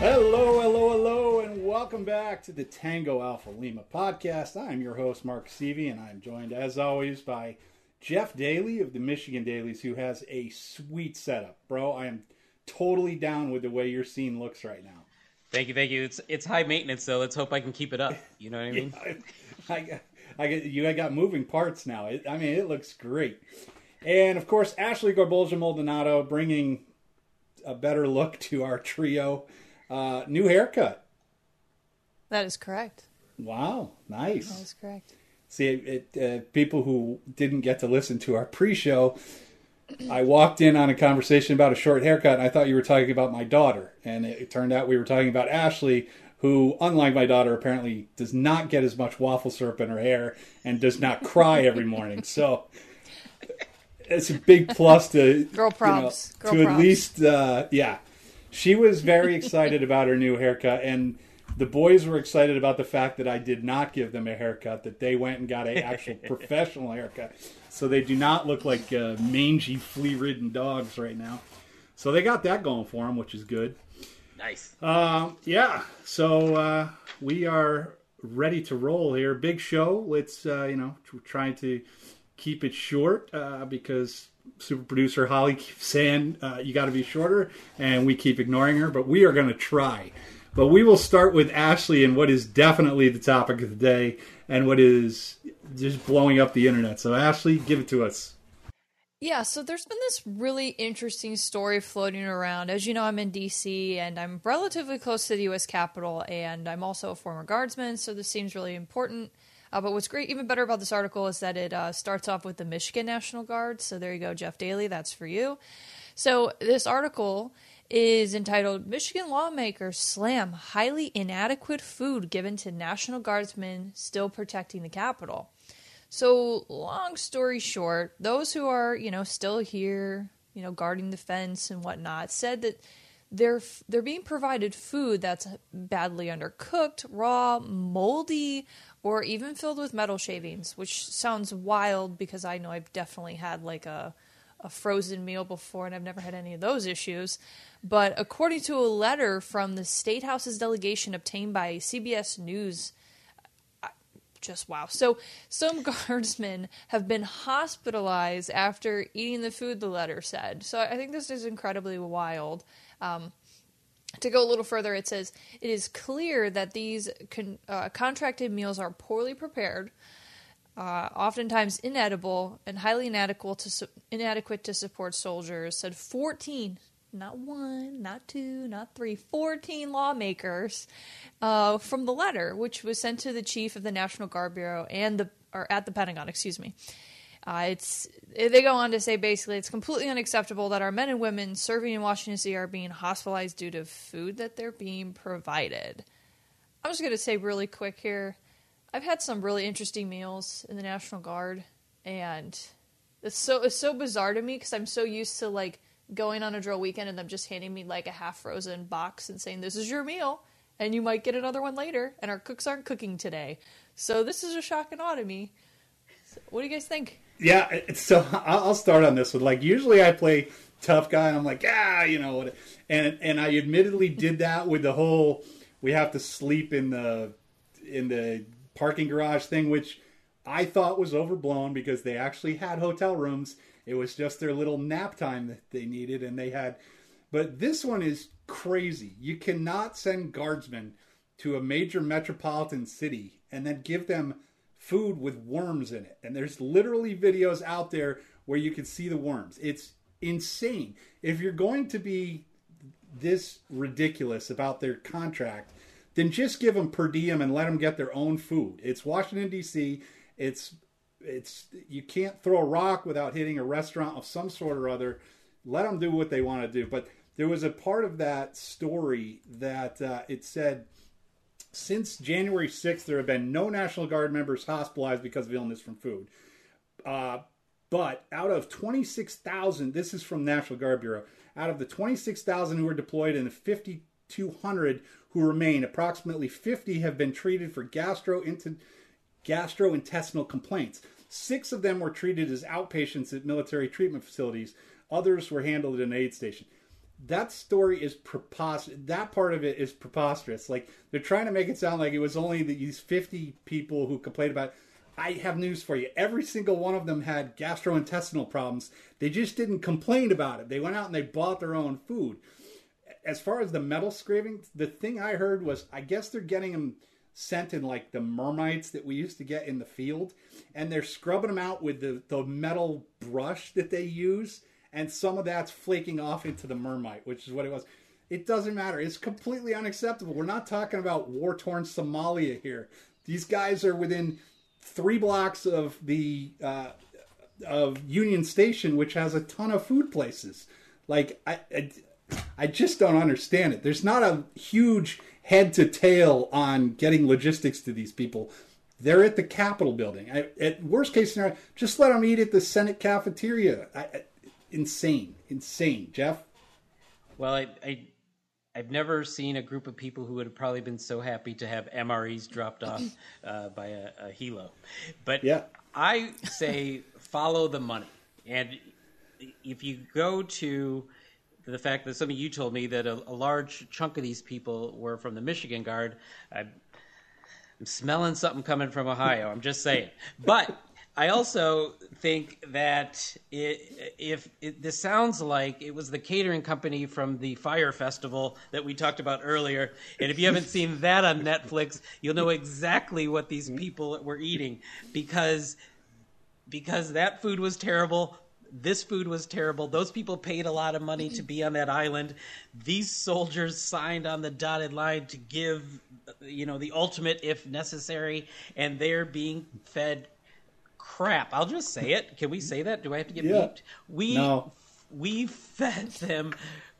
Hello, hello, hello, and welcome back to the Tango Alpha Lima podcast. I'm your host, Mark Seavey, and I'm joined, as always, by Jeff Daly of the Michigan Dailies, who has a sweet setup. Bro, I am totally down with the way your scene looks right now. Thank you, thank you. It's it's high maintenance, so let's hope I can keep it up. You know what I mean? Yeah, I, I, I, you I got moving parts now. It, I mean, it looks great. And of course, Ashley Garbolja Maldonado bringing a better look to our trio. Uh, new haircut. That is correct. Wow, nice. That is correct. See, it, uh, people who didn't get to listen to our pre-show, I walked in on a conversation about a short haircut, and I thought you were talking about my daughter, and it, it turned out we were talking about Ashley, who, unlike my daughter, apparently does not get as much waffle syrup in her hair and does not cry every morning. So it's a big plus to Girl props. you know, Girl to props. at least, uh, yeah. She was very excited about her new haircut, and the boys were excited about the fact that I did not give them a haircut; that they went and got an actual professional haircut, so they do not look like uh, mangy, flea-ridden dogs right now. So they got that going for them, which is good. Nice. Um, yeah, so uh, we are ready to roll here. Big show. Let's uh, you know trying to keep it short uh, because super producer Holly keeps saying uh, you got to be shorter, and we keep ignoring her. But we are going to try. But we will start with Ashley and what is definitely the topic of the day and what is just blowing up the internet. So Ashley, give it to us. Yeah, so there's been this really interesting story floating around. As you know, I'm in DC and I'm relatively close to the US Capitol, and I'm also a former guardsman, so this seems really important. Uh, but what's great, even better about this article is that it uh, starts off with the Michigan National Guard. So there you go, Jeff Daly, that's for you. So this article is entitled Michigan Lawmakers Slam Highly Inadequate Food Given to National Guardsmen Still Protecting the Capitol. So, long story short, those who are, you know, still here, you know, guarding the fence and whatnot, said that they're they're being provided food that's badly undercooked, raw, moldy, or even filled with metal shavings, which sounds wild because I know I've definitely had like a a frozen meal before and I've never had any of those issues. But according to a letter from the State House's delegation obtained by CBS News just wow. So some guardsmen have been hospitalized after eating the food, the letter said. So I think this is incredibly wild. Um, to go a little further, it says it is clear that these con- uh, contracted meals are poorly prepared, uh, oftentimes inedible, and highly inadequate to, su- inadequate to support soldiers. Said 14 not one, not two, not three, 14 lawmakers uh, from the letter, which was sent to the chief of the National Guard Bureau and the or at the Pentagon, excuse me. Uh, it's they go on to say basically it's completely unacceptable that our men and women serving in Washington D.C. are being hospitalized due to food that they're being provided. I'm just going to say really quick here. I've had some really interesting meals in the National Guard, and it's so it's so bizarre to me because I'm so used to like going on a drill weekend and them just handing me like a half frozen box and saying this is your meal and you might get another one later and our cooks aren't cooking today so this is a shock and awe to me what do you guys think Yeah, so I'll start on this one. Like usually I play tough guy, and I'm like, ah, you know, what- and and I admittedly did that with the whole we have to sleep in the in the parking garage thing, which I thought was overblown because they actually had hotel rooms. It was just their little nap time that they needed, and they had. But this one is crazy. You cannot send guardsmen to a major metropolitan city and then give them food with worms in it. And there's literally videos out there where you can see the worms. It's insane. If you're going to be this ridiculous about their contract, then just give them per diem and let them get their own food. It's Washington D.C. It's it's you can't throw a rock without hitting a restaurant of some sort or other. Let them do what they want to do. But there was a part of that story that uh, it said since January 6th, there have been no National Guard members hospitalized because of illness from food. Uh, but out of 26,000, this is from National Guard Bureau, out of the 26,000 who were deployed and the 5,200 who remain, approximately 50 have been treated for gastrointestinal gastrointestinal complaints. Six of them were treated as outpatients at military treatment facilities. Others were handled at an aid station. That story is preposterous. That part of it is preposterous. Like they're trying to make it sound like it was only these 50 people who complained about. It. I have news for you. Every single one of them had gastrointestinal problems. They just didn't complain about it. They went out and they bought their own food. As far as the metal scraping, the thing I heard was I guess they're getting them sent in like the mermites that we used to get in the field, and they're scrubbing them out with the, the metal brush that they use, and some of that's flaking off into the mermite, which is what it was. It doesn't matter. It's completely unacceptable. We're not talking about war torn Somalia here. These guys are within three blocks of the uh, of Union Station, which has a ton of food places. Like I, I, I just don't understand it. There's not a huge head to tail on getting logistics to these people. They're at the Capitol building. I, at worst case scenario, just let them eat at the Senate cafeteria. I, insane, insane, Jeff. Well, I, I I've never seen a group of people who would have probably been so happy to have MREs dropped off uh, by a, a helo. But yeah. I say follow the money. And if you go to the fact that some of you told me that a, a large chunk of these people were from the Michigan Guard, I, I'm smelling something coming from Ohio. I'm just saying. But I also think that it, if it, this sounds like it was the catering company from the Fyre Festival that we talked about earlier, and if you haven't seen that on Netflix, you'll know exactly what these people were eating because because that food was terrible. This food was terrible. Those people paid a lot of money to be on that island. These soldiers signed on the dotted line to give, you know, the ultimate if necessary, and they're being fed crap. I'll just say it. Can we say that? Do I have to get yeah. beeped? We no. we fed them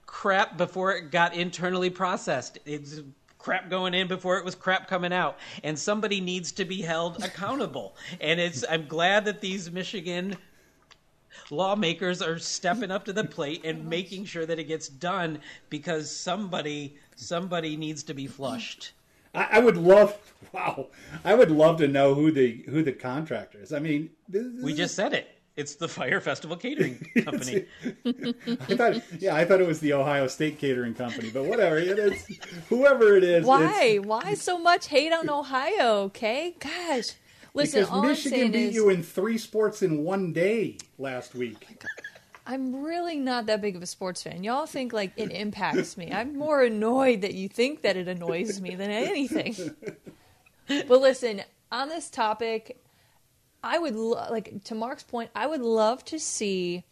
crap before it got internally processed. It's crap going in before it was crap coming out and somebody needs to be held accountable and it's i'm glad that these michigan lawmakers are stepping up to the plate and making sure that it gets done because somebody somebody needs to be flushed I, I, would love, wow, I would love to know who the who the contractor is. I mean, this, we just said it. It's the Fyre Festival Catering Company. I thought, yeah, I thought it was the Ohio State Catering Company, but whatever. It is, whoever it is. Why? Why so much hate on Ohio? Okay, gosh. Listen, because Michigan beat is... you in three sports in one day last week. Oh I'm really not that big of a sports fan. Y'all think like it impacts me. I'm more annoyed that you think that it annoys me than anything. but listen, on this topic, I would lo- like to Mark's point. I would love to see.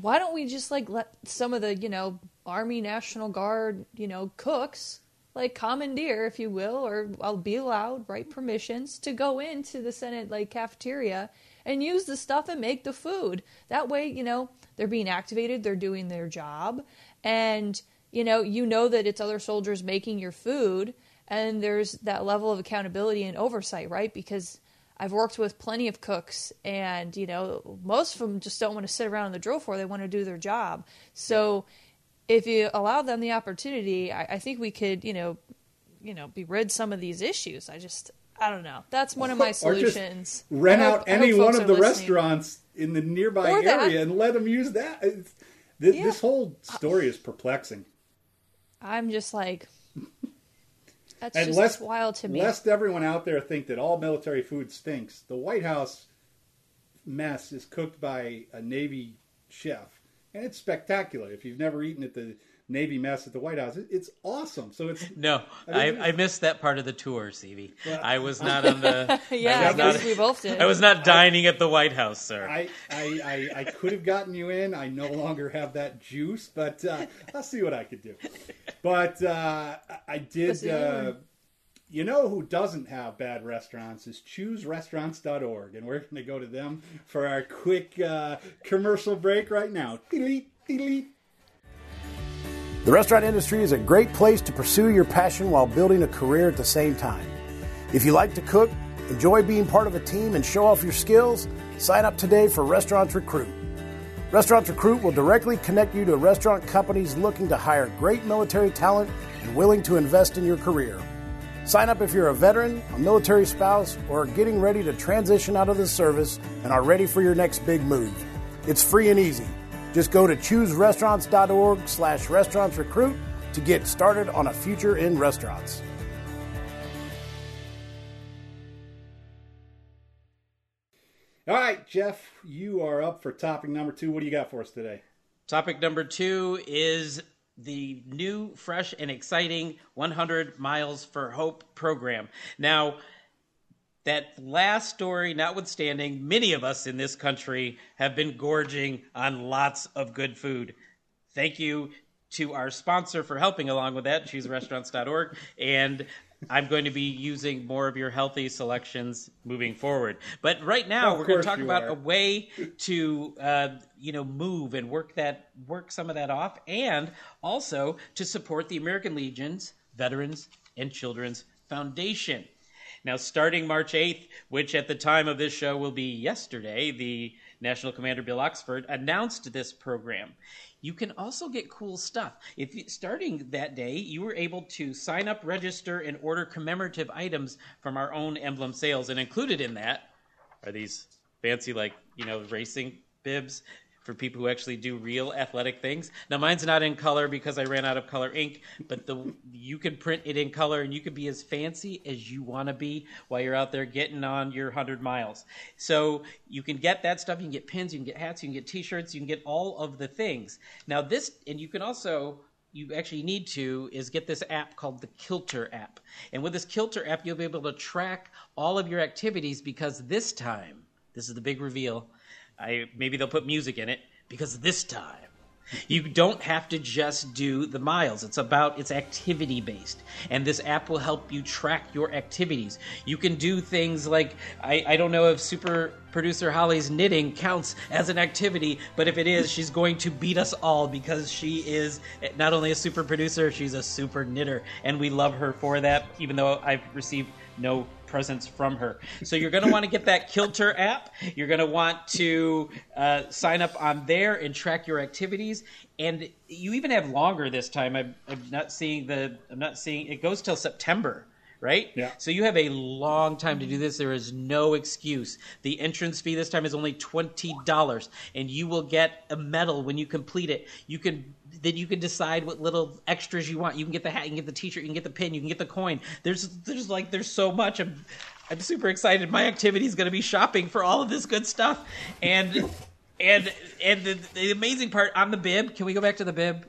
Why don't we just like let some of the you know Army National Guard you know cooks like commandeer, if you will, or I'll be allowed, right, permissions to go into the Senate like cafeteria and use the stuff and make the food. That way, you know, they're being activated, they're doing their job, and you know, you know that it's other soldiers making your food, and there's that level of accountability and oversight, right? Because I've worked with plenty of cooks, and you know, most of them just don't want to sit around on the drill floor; they want to do their job. So, if you allow them the opportunity, I, I think we could, you know, you know, be rid some of these issues. I just, I don't know. That's one of my solutions. rent hope, out any one of the listening. restaurants in the nearby or area that. and let them use that. This, yeah. this whole uh, story is perplexing. I'm just like, that's and just lest, wild to me. Lest everyone out there think that all military food stinks, the White House mess is cooked by a Navy chef, and it's spectacular. If you've never eaten at the Navy mess at the White House. It's awesome. So it's no, I, I, I missed that part of the tour, Seavey. Well, I was not on the. yeah, I, I guess not, we both did. I was not dining at the White House, sir. I, I, I, could have gotten you in. I no longer have that juice, but uh, I'll see what I could do. But uh, I did. Uh, you know who doesn't have bad restaurants is chooserestaurants.org, and we're going to go to them for our quick uh, commercial break right now. Delete, delete. The restaurant industry is a great place to pursue your passion while building a career at the same time. If you like to cook, enjoy being part of a team, and show off your skills, sign up today for Restaurants Recruit. Restaurants Recruit will directly connect you to restaurant companies looking to hire great military talent and willing to invest in your career. Sign up if you're a veteran, a military spouse, or are getting ready to transition out of the service and are ready for your next big move. It's free and easy. Just go to chooserestaurants.org slash restaurants recruit to get started on a future in restaurants. All right, Jeff, you are up for topic number two. What do you got for us today? Topic number two is the new, fresh, and exciting 100 Miles for Hope program. Now, that last story notwithstanding, many of us in this country have been gorging on lots of good food. Thank you to our sponsor for helping along with that, chooserestaurants.org. And I'm going to be using more of your healthy selections moving forward. But right now, we're going to talk about are. a way to, uh, you know, move and work that, work some of that off, and also to support the American Legion's Veterans and Children's Foundation. Now, starting March 8th, which at the time of this show will be yesterday, the National Commander Bill Oxford announced this program. You can also get cool stuff. If you, starting that day, you were able to sign up, register, and order commemorative items from our own emblem sales, and included in that are these fancy, like you know, racing bibs for people who actually do real athletic things. Now, mine's not in color because I ran out of color ink, but the you can print it in color, and you can be as fancy as you want to be while you're out there getting on your hundred miles. So you can get that stuff. You can get pins, you can get hats, you can get T-shirts, you can get all of the things. Now, this, and you can also you actually need to is get this app called the Kilter app. And with this Kilter app, you'll be able to track all of your activities because this time, this is the big reveal. I maybe they'll put music in it because this time you don't have to just do the miles. It's about it's activity based. And this app will help you track your activities. You can do things like I, I don't know if super producer Holly's knitting counts as an activity, but if it is, she's going to beat us all because she is not only a super producer, she's a super knitter. And we love her for that, even though I've received no presents from her. So you're going to want to get that Kilter app. You're going to want to uh, sign up on there and track your activities. And you even have longer this time. I'm, I'm not seeing the. I'm not seeing. It goes till September. Right? Yeah. So you have a long time to do this. There is no excuse. The entrance fee this time is only twenty dollars, and you will get a medal when you complete it. You can then you can decide what little extras you want. You can get the hat, you can get the T-shirt, you can get the pin, you can get the coin. There's there's like there's so much. I'm I'm super excited. My activity is going to be shopping for all of this good stuff, and and and the, the amazing part on the bib. Can we go back to the bib?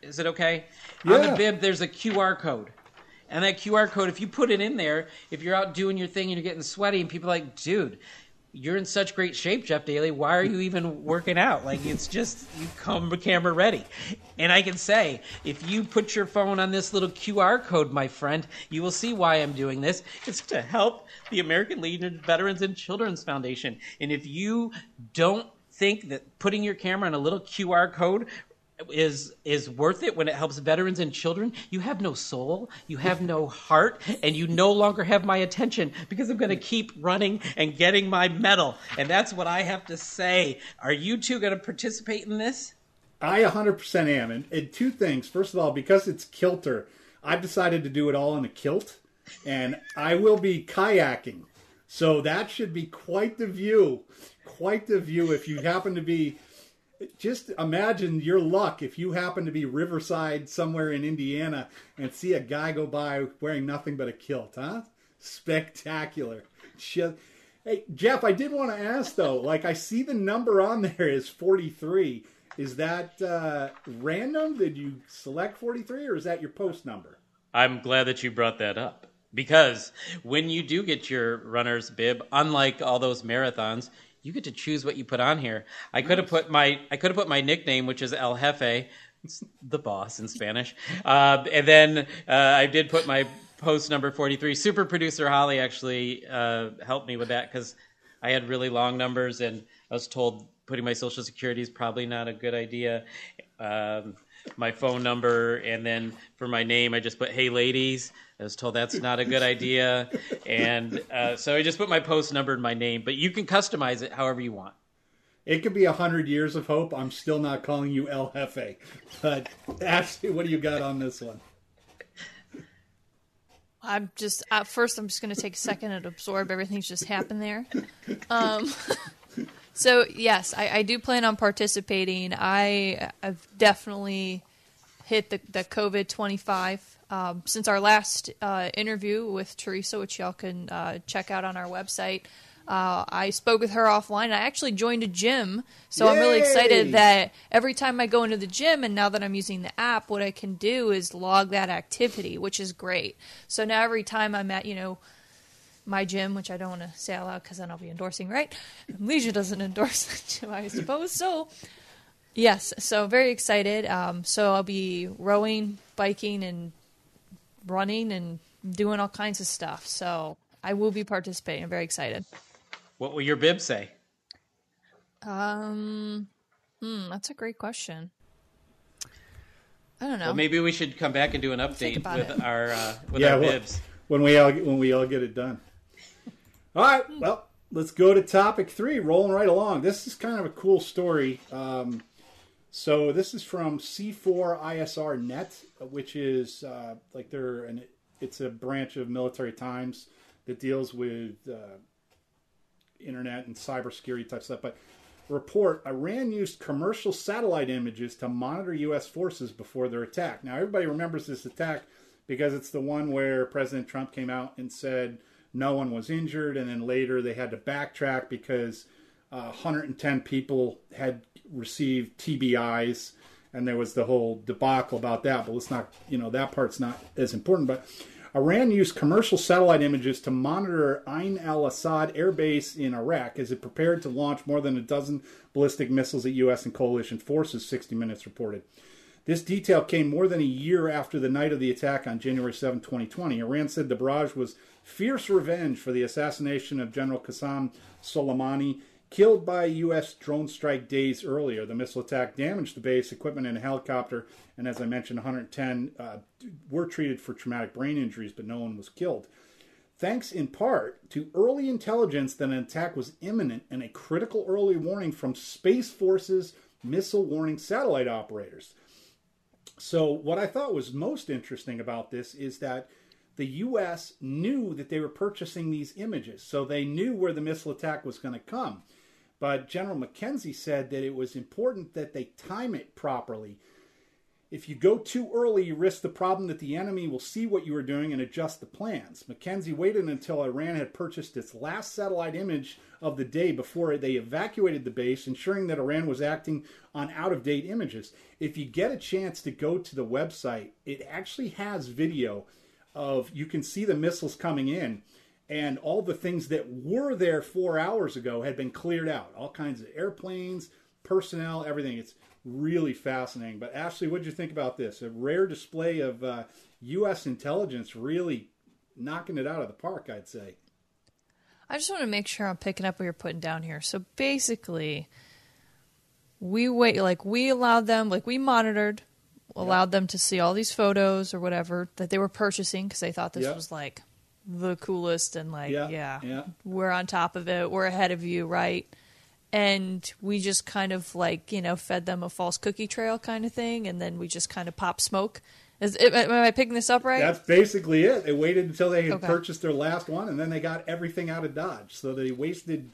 Is it okay? On the bib, there's a QR code. And that QR code, if you put it in there, if you're out doing your thing and you're getting sweaty, and people are like, dude, you're in such great shape, Jeff Daly. Why are you even working out? Like, it's just, you come camera ready. And I can say, if you put your phone on this little QR code, my friend, you will see why I'm doing this. It's to help the American Legion Veterans and Children's Foundation. And if you don't think that putting your camera on a little QR code is is worth it when it helps veterans and children you have no soul you have no heart and you no longer have my attention because i'm going to keep running and getting my medal and that's what i have to say are you two going to participate in this I 100% am. And, and two things. First of all, because it's kilter, I've decided to do it all in a kilt, and I will be kayaking. So that should be quite the view. Quite the view if you happen to be. Just imagine your luck if you happen to be riverside somewhere in Indiana and see a guy go by wearing nothing but a kilt, huh? Spectacular. Just, hey, Jeff, I did want to ask though, like I see the number on there is 43. Is that uh, random? Did you select 43 or is that your post number? i'm glad that you brought that up because when you do get your runner's bib unlike all those marathons you get to choose what you put on here. I could have put my i could have put my nickname which is el jefe. The boss in spanish. Uh, and then uh, i did put my post number 43 super producer holly actually uh, helped me with that because i had really long numbers and i was told putting my social security is probably not a good idea. Um, my phone number, and then for my name, I just put "Hey, ladies." I was told that's not a good idea, and uh, so I just put my post number and my name. But you can customize it however you want. It could be a hundred years of hope. I'm still not calling you El Jefe. But Ashley, what do you got on this one? I'm just at first. I'm just going to take a second and absorb everything's just happened there. Um, so yes, I, I do plan on participating. I have definitely hit the the COVID twenty five um, since our last uh, interview with Teresa, which y'all can uh, check out on our website. Uh, I spoke with her offline. I actually joined a gym, so I'm really excited that every time I go into the gym, and now that I'm using the app, what I can do is log that activity, which is great. So now every time I'm at, you know, my gym, which I don't want to say out loud because then I'll be endorsing, right? Legion doesn't endorse the gym, I suppose. So, yes, so very excited. Um, so I'll be rowing, biking, and running and doing all kinds of stuff. So I will be participating. I'm very excited. What will your bib say? Um, hmm, that's a great question. I don't know. Well, maybe we should come back and do an update with it. our uh, with Yeah, our well- bibs. when we all when we all get it done. All right, well, let's go to topic three. Rolling right along. This is kind of a cool story. Um, so this is from C4ISR Net, which is uh, like they're an it's a branch of Military Times that deals with uh, internet and cybersecurity type stuff. But report Iran used commercial satellite images to monitor U.S. forces before their attack. Now, everybody remembers this attack because it's the one where President Trump came out and said no one was injured, and then later they had to backtrack because uh, 110 people had received TBIs, and there was the whole debacle about that. But let's not, you know, that part's not as important. But Iran used commercial satellite images to monitor Ain al Assad air base in Iraq as it prepared to launch more than a dozen ballistic missiles at U.S. and coalition forces, 60 Minutes reported. This detail came more than a year after the night of the attack on January 7, 2020. Iran said the barrage was fierce revenge for the assassination of General Qassem Soleimani, killed by a U.S. drone strike days earlier. The missile attack damaged the base, equipment, and a helicopter, and as I mentioned, 110 uh, were treated for traumatic brain injuries, but no one was killed. Thanks in part to early intelligence that an attack was imminent and a critical early warning from Space Force's missile warning satellite operators. So, what I thought was most interesting about this is that the U.S. knew that they were purchasing these images, so they knew where the missile attack was going to come. But General McKenzie said that it was important that they time it properly. If you go too early, you risk the problem that the enemy will see what you are doing and adjust the plans. McKenzie waited until Iran had purchased its last satellite image of the day before they evacuated the base, ensuring that Iran was acting on out of date images. If you get a chance to go to the website, it actually has video of you can see the missiles coming in and all the things that were there four hours ago had been cleared out all kinds of airplanes personnel everything it's really fascinating but ashley what did you think about this a rare display of uh, u.s intelligence really knocking it out of the park i'd say I just want to make sure I'm picking up what you're putting down here. So basically, we wait like we allowed them, like we monitored, allowed them to see all these photos or whatever that they were purchasing because they thought this Yep. was like the coolest and like Yeah, yeah, yeah. we're on top of it, we're ahead of you, right? And we just kind of like you know fed them a false cookie trail kind of thing, and then we just kind of pop smoke. Is am I picking this up right? that's basically it they waited until they had Okay. purchased their last one and then they got everything out of dodge so they wasted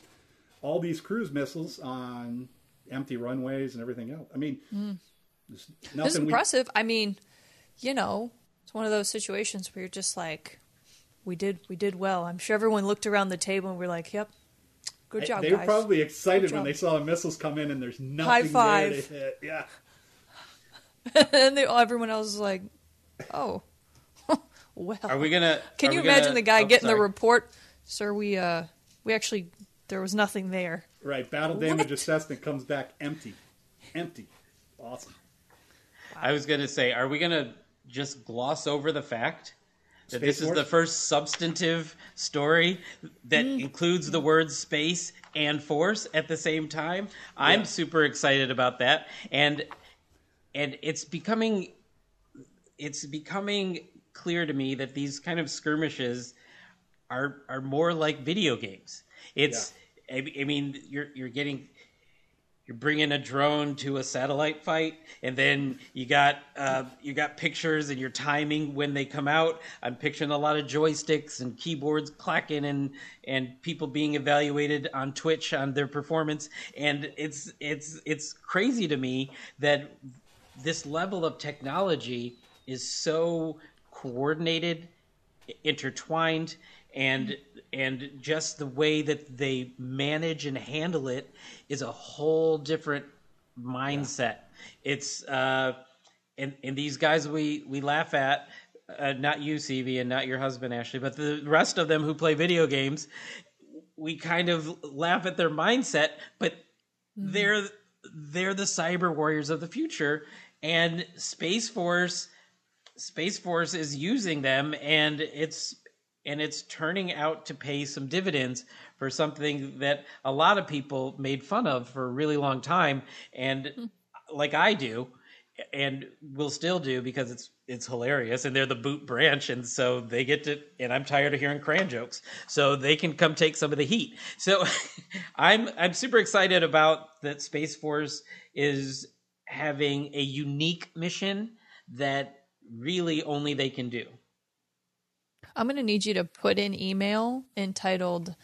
all these cruise missiles on empty runways and everything else i mean hmm. there's This is nothing we impressive. I mean, you know, it's one of those situations where you're just like, we did, we did well. I'm sure everyone looked around the table and we're like, yep, good job, they guys. were probably excited when they saw the missiles come in and there's High nothing five. there to hit. Yeah. and they, everyone else is like, oh, well. Are we gonna? Can you we gonna- imagine the guy oh, getting the report, sir? We uh, we actually there was nothing there. Right. Battle damage What? assessment comes back empty. Empty. Awesome. I was gonna say, are we gonna just gloss over the fact that this is the first substantive story that Mm. includes the words space and force at the same time? I'm Yeah. super excited about that, and and it's becoming it's becoming clear to me that these kind of skirmishes are are more like video games. It's I, I mean you're you're getting you're bringing a drone to a satellite fight, and then you got uh, you got pictures and your timing when they come out. I'm picturing a lot of joysticks and keyboards clacking and and people being evaluated on Twitch on their performance, and it's it's it's crazy to me that this level of technology is so coordinated, intertwined, and and just the way that they manage and handle it is a whole different mindset. It's uh, and and these guys we we laugh at. Uh, not you, Seavey, and not your husband, Ashley, but the rest of them who play video games. We kind of laugh at their mindset, but they're they're the cyber warriors of the future, and Space Force Space Force is using them, and it's and it's turning out to pay some dividends for something that a lot of people made fun of for a really long time, and hmm. like I do, and will still do because it's it's hilarious, and they're the boot branch, and so they get to. And I'm tired of hearing crayon jokes, so they can come take some of the heat. So I'm I'm super excited about that Space Force is having a unique mission that really only they can do. I'm going to need you to put in email entitled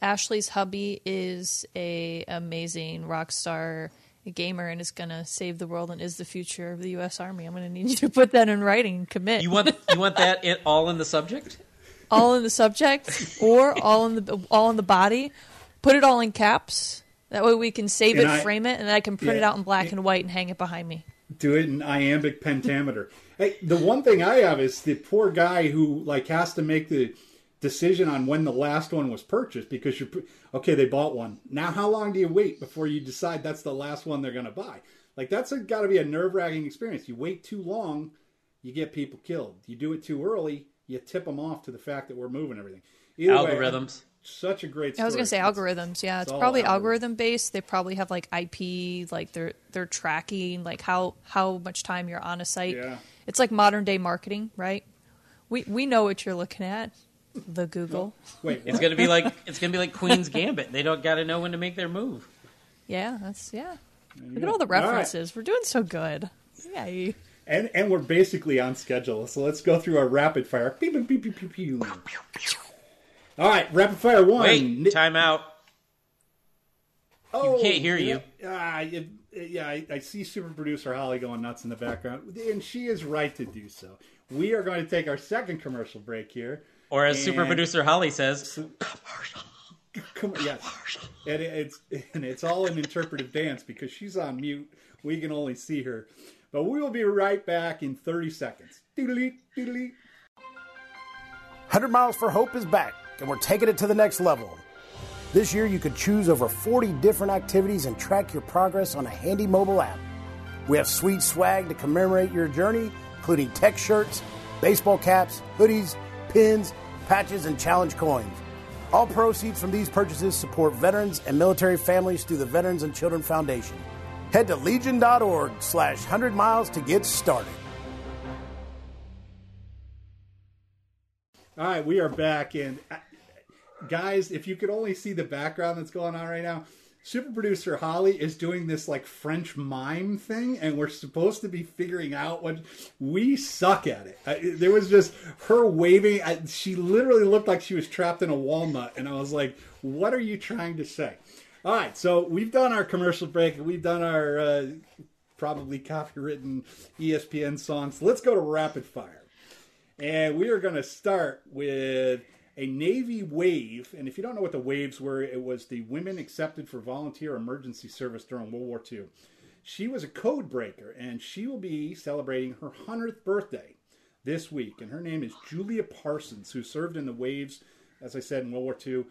Ashley's hubby is a amazing rock star gamer and is going to save the world and is the future of the US Army. I'm going to need you to put that in writing. Commit. You want you want that in, all in the subject? all in the subject or all in the all in the body. Put it all in caps. That way we can save And it, I- frame it, and then I can print it out in black and white and hang it behind me. Do it in iambic pentameter. hey, the one thing I have is the poor guy who like has to make the decision on when the last one was purchased because you're okay. They bought one. Now, how long do you wait before you decide that's the last one they're going to buy? Like that's got to be a nerve wracking experience. You wait too long, you get people killed. You do it too early, you tip them off to the fact that we're moving everything. Either way, Algorithms. Such a great. I was going to say algorithms. Yeah, it's all probably algorithm. algorithm based. They probably have like IP, like they're they're tracking like how how much time you're on a site. Yeah. It's like modern day marketing, right? We we know what you're looking at. The Google. Wait, It's gonna be like it's gonna be like Queen's Gambit. They don't got to know when to make their move. Yeah, that's yeah. Look go. at all the All right. references. We're doing so good. Yeah. And and we're basically on schedule. So let's go through our rapid fire. Beep, beep, beep, beep, beep, beep. All right, rapid fire one. Wait, Ni- time out. oh, can't hear you. Ah, it- yeah, I, I see super producer Holly going nuts in the background, and she is right to do so. We are going to take our second commercial break here. Or as super producer Holly says, Come on, yes, and it- it's and it's all an interpretive dance because she's on mute. We can only see her, but we will be right back in thirty seconds. Doodly doodly. 100 Miles for Hope is back, and we're taking it to the next level. This year, you could choose over 40 different activities and track your progress on a handy mobile app. We have sweet swag to commemorate your journey, including tech shirts, baseball caps, hoodies, pins, patches, and challenge coins. All proceeds from these purchases support veterans and military families through the Veterans and Children Foundation. Head to legion.org slash 100 miles to get started. All right, we are back, and guys, if you could only see the background that's going on right now, super producer Holly is doing this like French mime thing, and we're supposed to be figuring out what we suck at it. Uh, there was just her waving; I, she literally looked like she was trapped in a walnut, and I was like, "What are you trying to say?" All right, so we've done our commercial break, we've done our uh, probably copywritten ESPN songs. Let's go to rapid fire. And we are going to start with a Navy wave. And if you don't know what the waves were, it was the women accepted for volunteer emergency service during World War II. She was a code breaker, and she will be celebrating her 100th birthday this week. And her name is Julia Parsons, who served in the waves, as I said, in World War II.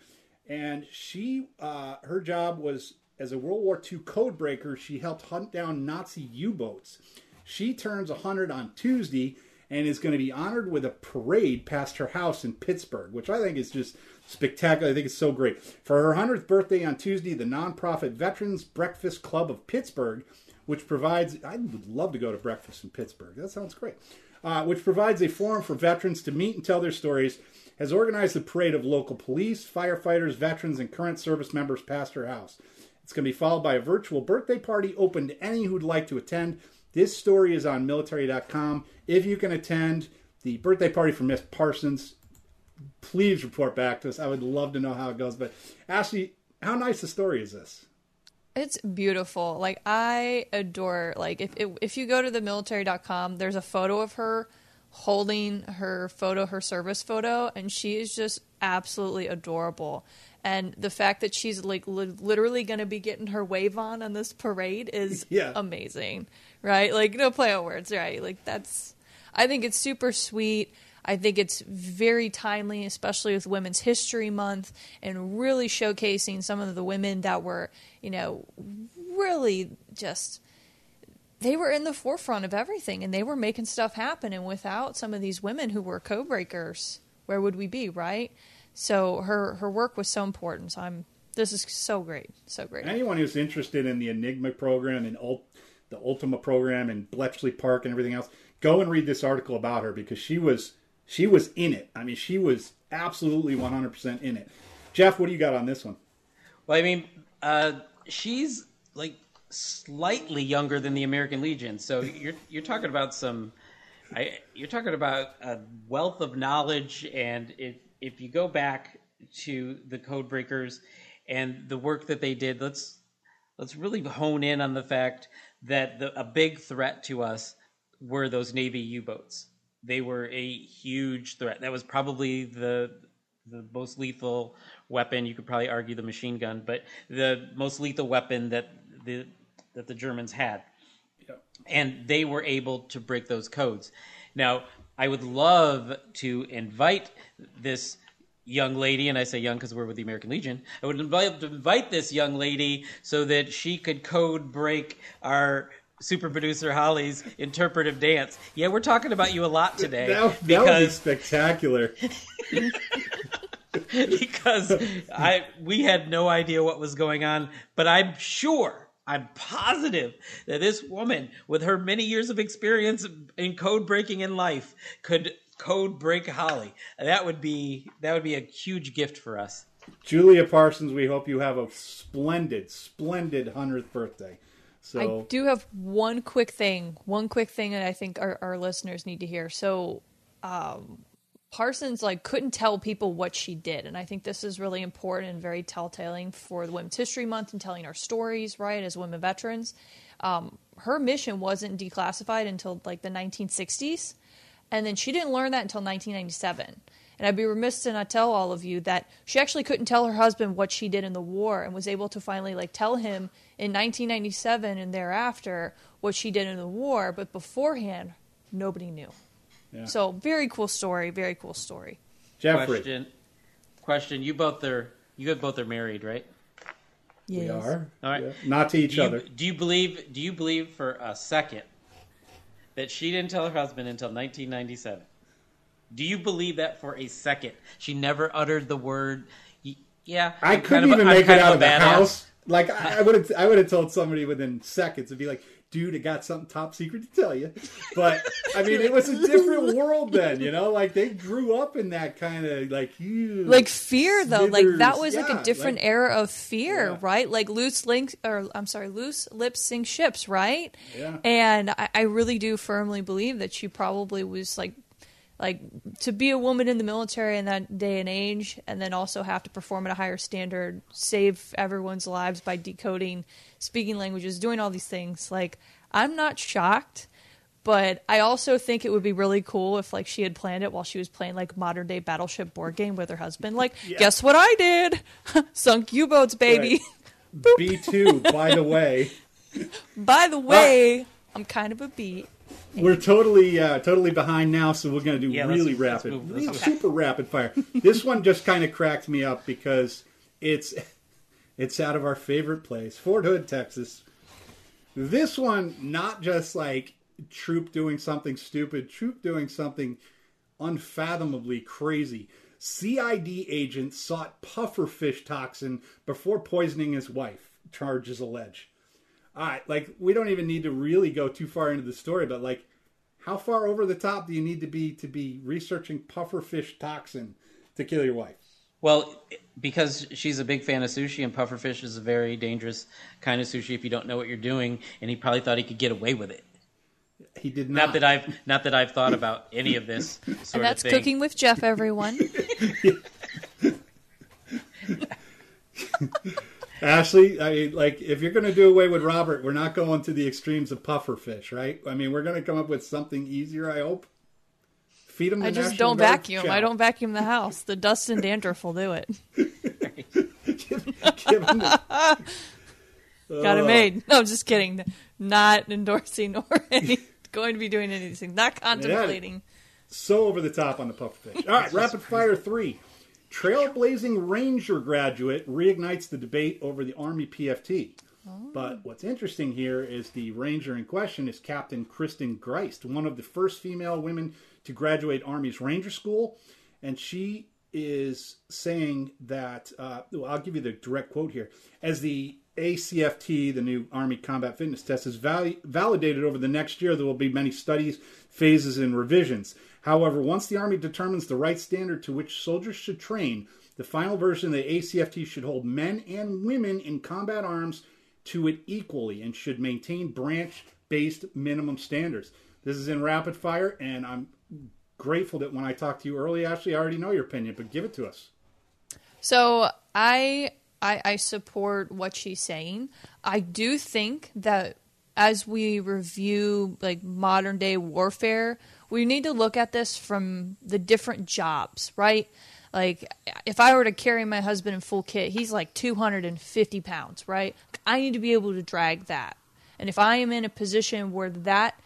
And she, uh, her job was as a World War II code breaker, she helped hunt down Nazi U boats. She turns 100 on Tuesday and is going to be honored with a parade past her house in Pittsburgh, which I think is just spectacular. I think it's so great. For her 100th birthday on Tuesday, the nonprofit Veterans Breakfast Club of Pittsburgh which provides. I would love to go to breakfast in Pittsburgh. That sounds great. Uh, which provides a forum for veterans to meet and tell their stories. Has organized a parade of local police, firefighters, veterans, and current service members past her house. It's going to be followed by a virtual birthday party open to any who'd like to attend. This story is on military.com. If you can attend the birthday party for Miss Parsons, please report back to us. I would love to know how it goes. But Ashley, how nice a story is this? It's beautiful. Like I adore like if if, if you go to the military.com, there's a photo of her holding her photo, her service photo, and she is just absolutely adorable. And the fact that she's like li- literally going to be getting her wave on on this parade is Yeah. amazing, right? Like no play on words, right? Like that's I think it's super sweet. I think it's very timely, especially with Women's History Month, and really showcasing some of the women that were, you know, really just they were in the forefront of everything and they were making stuff happen and without some of these women who were co-breakers, where would we be right so her her work was so important so i'm this is so great so great Anyone who's interested in the Enigma program and Ult- the Ultima program and Bletchley Park and everything else, go and read this article about her because she was she was in it. I mean, she was absolutely 100% in it. Jeff, what do you got on this one? Well, I mean, uh, she's like slightly younger than the American Legion, so you're you're talking about some, I, you're talking about a wealth of knowledge, and if if you go back to the Code Breakers and the work that they did, let's let's really hone in on the fact that the, a big threat to us were those Navy U-boats. They were a huge threat. That was probably the the most lethal weapon. You could probably argue the machine gun, but the most lethal weapon that the that the Germans had, and they were able to break those codes. Now, I would love to invite this young lady, and I say young because we're with the American Legion. I would invite to invite this young lady so that she could code break our super producer Holly's interpretive dance. Yeah, we're talking about you a lot today That, that would be because spectacular. because I we had no idea what was going on, but I'm sure, I'm positive that this woman, with her many years of experience in code breaking in life, could code break Holly. That would be that would be a huge gift for us. Julia Parsons, we hope you have a splendid, splendid 100th birthday. So I do have one quick thing, one quick thing that I think our, our listeners need to hear. So, um, Parsons like couldn't tell people what she did, and I think this is really important and very telltale for the Women's History Month and telling our stories, right, as women veterans. Um, her mission wasn't declassified until like the 1960s, and then she didn't learn that until 1997. And I'd be remiss to not tell all of you that she actually couldn't tell her husband what she did in the war and was able to finally like tell him in 1997 and thereafter what she did in the war, but beforehand nobody knew. Yeah. So very cool story, very cool story. Jeffrey, Question, question. You both are you both are married, right? we are All right. Yeah. not to each do you, other. Do you believe? Do you believe for a second that she didn't tell her husband until 1997? Do you believe that for a second? She never uttered the word. Yeah, I couldn't kind of even I'm make it out a of the house. Like I I would have, I would have told somebody within seconds. It'd be like, dude, I got something top secret to tell you. But I mean, it was a different world then, you know. Like they grew up in that kind of like you, Like fear though, like that was like a different like- era of fear, Yeah. right? Like loose links or I'm sorry, loose lips sink ships, right? Yeah. And I, I really do firmly believe that she probably was like like to be a woman in the military in that day and age and then also have to perform at a higher standard save everyone's lives by decoding speaking languages doing all these things like i'm not shocked but i also think it would be really cool if like she had planned it while she was playing like modern day battleship board game with her husband. Like guess what i did? Sunk u-boats baby. B two. By the way, by the way uh, i'm kind of a beat we're totally, uh, totally behind now, so we're going to do Yeah, really let's rapid, let's- super rapid fire. this one just kind of cracked me up because it's, it's out of our favorite place, Fort Hood, Texas. This one, not just like Troop doing something stupid, Troop doing something unfathomably crazy. CID agent sought pufferfish toxin before poisoning his wife, charges allege. All right, like we don't even need to really go too far into the story, but like, how far over the top do you need to be to be researching pufferfish toxin to kill your wife? Well, because she's a big fan of sushi, and pufferfish is a very dangerous kind of sushi if you don't know what you're doing, and he probably thought he could get away with it. He did not. Not that I've not that I've thought about any of this sort and that's of thing. cooking with Jeff, everyone. Ashley, I mean, like, if you're going to do away with Robert, we're not going to the extremes of pufferfish, right? I mean, we're going to come up with something easier. I hope. Feed him. The I just National don't Guard vacuum. chow. I don't vacuum the house. The dust and dandruff will do it. give, give the, Got it Ugh. made. No, I'm just kidding. Not endorsing or any, going to be doing anything. Not contemplating. so over the top on the pufferfish. All right, rapid fire three. Trailblazing Ranger graduate reignites the debate over the Army PFT. But what's interesting here is the Ranger in question is Captain Kristen Griest, one of the first female women to graduate Army's Ranger School. And she is saying that, uh, well, I'll give you the direct quote here. As the ACFT, the new Army Combat Fitness Test, is val- validated over the next year, there will be many studies, phases, and revisions. However, once the Army determines the right standard to which soldiers should train, the final version of the ACFT should hold men and women in combat arms to it equally and should maintain branch based minimum standards. This is in rapid fire, and I'm grateful that when I talked to you early, Ashley, I already know your opinion, but give it to us. So I, I I support what she's saying. I do think that as we review like modern day warfare, we need to look at this from the different jobs, right? Like if I were to carry my husband in full kit, he's like 250 pounds, right? I need to be able to drag that. And if I am in a position where that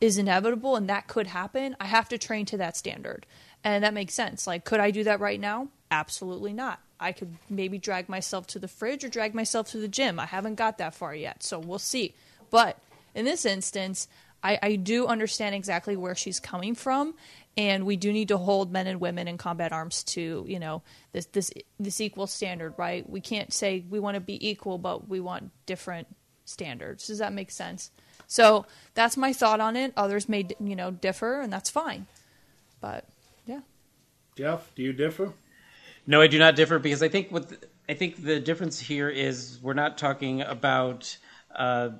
is inevitable and that could happen, I have to train to that standard. And that makes sense. Like, could I do that right now? Absolutely not. I could maybe drag myself to the fridge or drag myself to the gym. I haven't got that far yet, so we'll see. But in this instance, I, I do understand exactly where she's coming from, and we do need to hold men and women in combat arms to you know this this this equal standard, right? We can't say we want to be equal, but we want different standards. Does that make sense? So that's my thought on it. Others may you know differ, and that's fine. But yeah. Jeff, do you differ? No, I do not differ because I think what the, I think the difference here is we're not talking about uh,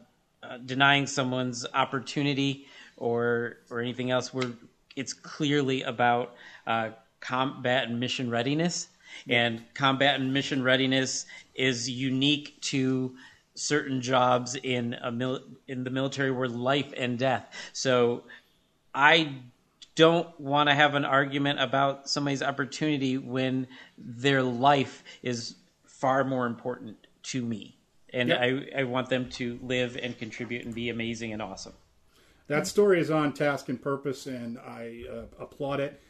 uh, denying someone's opportunity or or anything else. We're it's clearly about uh, combat and mission readiness, and combat and mission readiness is unique to certain jobs in a mil- in the military where life and death. So I don't want to have an argument about somebody's opportunity when their life is far more important to me. And Yep. I, I want them to live and contribute and be amazing and awesome. That story is on task and purpose, and I uh, applaud it.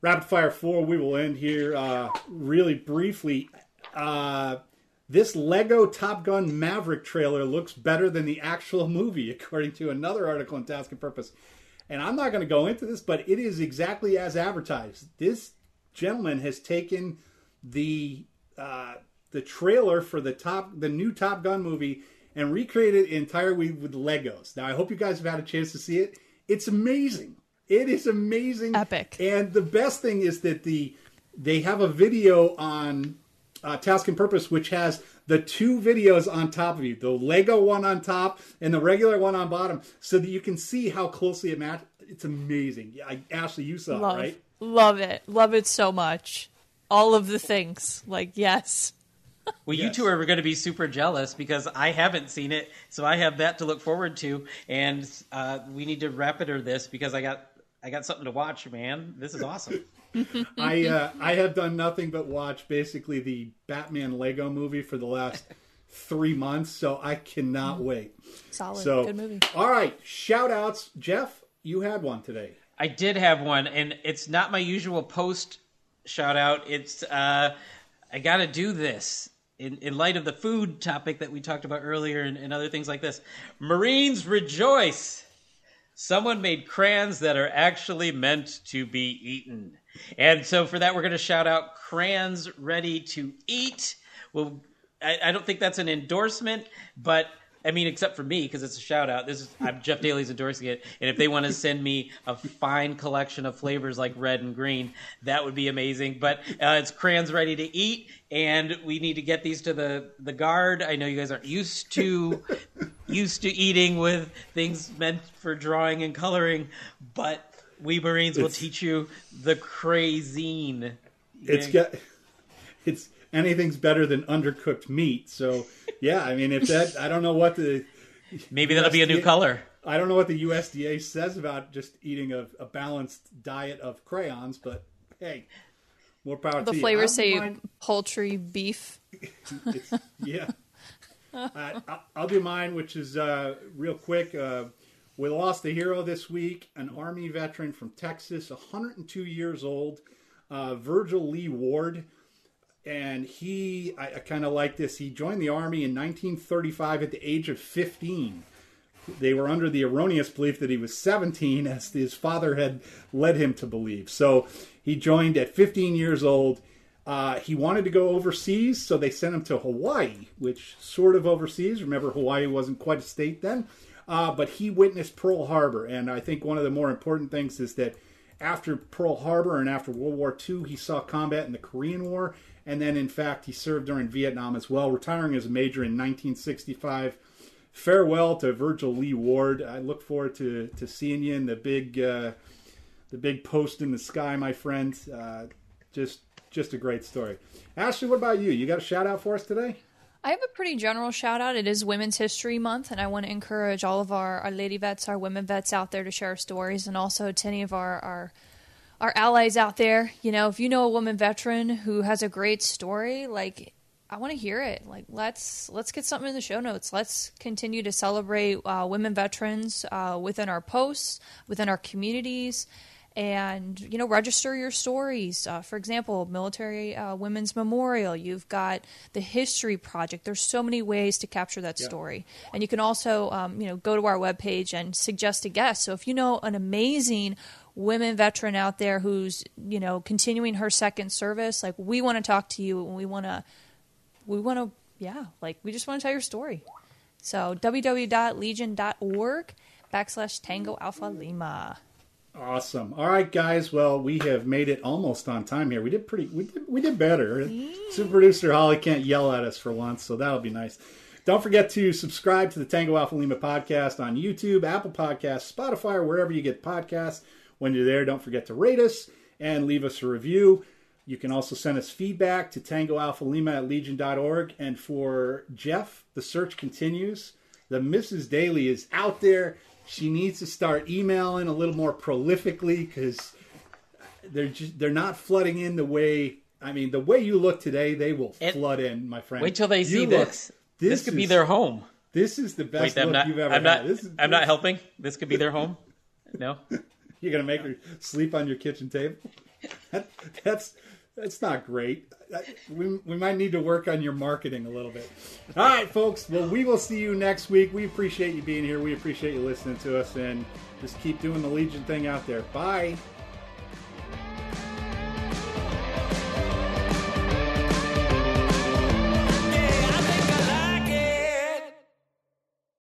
Rapid Fire 4, we will end here uh, really briefly. Uh, this Lego Top Gun Maverick trailer looks better than the actual movie, according to another article in Task and Purpose. And I'm not going to go into this, but it is exactly as advertised. This gentleman has taken the uh, the trailer for the top the new Top Gun movie and recreated it entirely with Legos. Now I hope you guys have had a chance to see it. It's amazing. It is amazing. Epic. And the best thing is that the they have a video on uh, Task and Purpose which has the two videos on top of you, the Lego one on top and the regular one on bottom, so that you can see how closely it matches. It's amazing. Yeah, I, Ashley, you saw Love, it, right? love it, love it so much. All of the things, like yes, Well, you two are going to be super jealous because I haven't seen it, so I have that to look forward to, and uh, we need to rapider this because I got I got something to watch, man. This is awesome. I uh, I have done nothing but watch basically the Batman Lego movie for the last three months, so I cannot wait. solid, So, good movie. all right, shout outs. Jeff, you had one today. I did have one, and it's not my usual post shout out. It's uh, I got to do this in, in light of the food topic that we talked about earlier and, and other things like this. Marines rejoice! Someone made crayons that are actually meant to be eaten. And so for that, we're going to shout out crayons ready to eat. Well, I, I don't think that's an endorsement, but I mean, except for me because it's a shout out. This is I'm Jeff Daly's endorsing it, and if they want to send me a fine collection of flavors like red and green, that would be amazing. But uh, it's crayons ready to eat, and we need to get these to the the guard. I know you guys aren't used to used to eating with things meant for drawing and coloring, but we Marines will It's- teach you the crazine. It's got it's anything's better than undercooked meat. So yeah, I mean if that I don't know what the Maybe that'll be a new color. I don't know what the USDA says about just eating a, a balanced diet of crayons, but hey, more power The to you. flavors say don't mind- poultry, beef. It's, yeah. Uh, I'll- I'll do mine, which is uh, real quick. Uh, we lost a hero this week, an Army veteran from Texas, 102 years old, uh, Virgil Lee Ward. And he, I, I kind of like this. He joined the Army in 1935 at the age of 15. They were under the erroneous belief that he was 17, as his father had led him to believe. So he joined at 15 years old. Uh, he wanted to go overseas, so they sent him to Hawaii, which sort of overseas. Remember, Hawaii wasn't quite a state then. Uh, but he witnessed Pearl Harbor, and I think one of the more important things is that after Pearl Harbor and after World War II, he saw combat in the Korean War, and then in fact he served during Vietnam as well, retiring as a major in 1965. Farewell to Virgil Lee Ward. I look forward to, to seeing you in the big uh, the big post in the sky, my friend. Uh, just just a great story. Ashley, what about you? You got a shout out for us today? I have a pretty general shout out. It is Women's History Month, and I want to encourage all of our, our lady vets, our women vets out there to share stories, and also to any of our, our our allies out there. You know, if you know a woman veteran who has a great story, like I want to hear it. Like let's let's get something in the show notes. Let's continue to celebrate uh, women veterans uh, within our posts, within our communities, and you know register your stories. Uh, for example, Military uh, Women's Memorial. You've got the History Project. There's so many ways to capture that story, and you can also um, you know go to our webpage and suggest a guest. So if you know an amazing women veteran out there who's you know continuing her second service, like we want to talk to you and we want to we want to yeah like we just want to tell your story so www.legion.org backslash tango alpha lima Awesome. All right, guys. Well, we have made it almost on time here. We did pretty. We did. We did better. Mm. Super producer Holly can't yell at us for once, so that'll be nice. Don't forget to subscribe to the Tango Alpha Lima podcast on YouTube, Apple Podcasts, Spotify, or wherever you get podcasts. When you're there, don't forget to rate us and leave us a review. You can also send us feedback to tangoalphalima at legion.org. And for Jeff, the search continues. The Mrs. Daly is out there. She needs to start emailing a little more prolifically because they're just they're not flooding in the way. I mean, the way you look today, they will And- flood in, my friend. Wait till they You see look- this. This, could be their home. This is the best Wait, look not. you've ever I'm had. not. This is, I'm not helping. This could be their home. No. You're gonna make her sleep on your kitchen table. That, that's that's not great. We, we might need to work on your marketing a little bit. All right, folks. Well, we will see you next week. We appreciate you being here. We appreciate you listening to us, and just keep doing the Legion thing out there. Bye.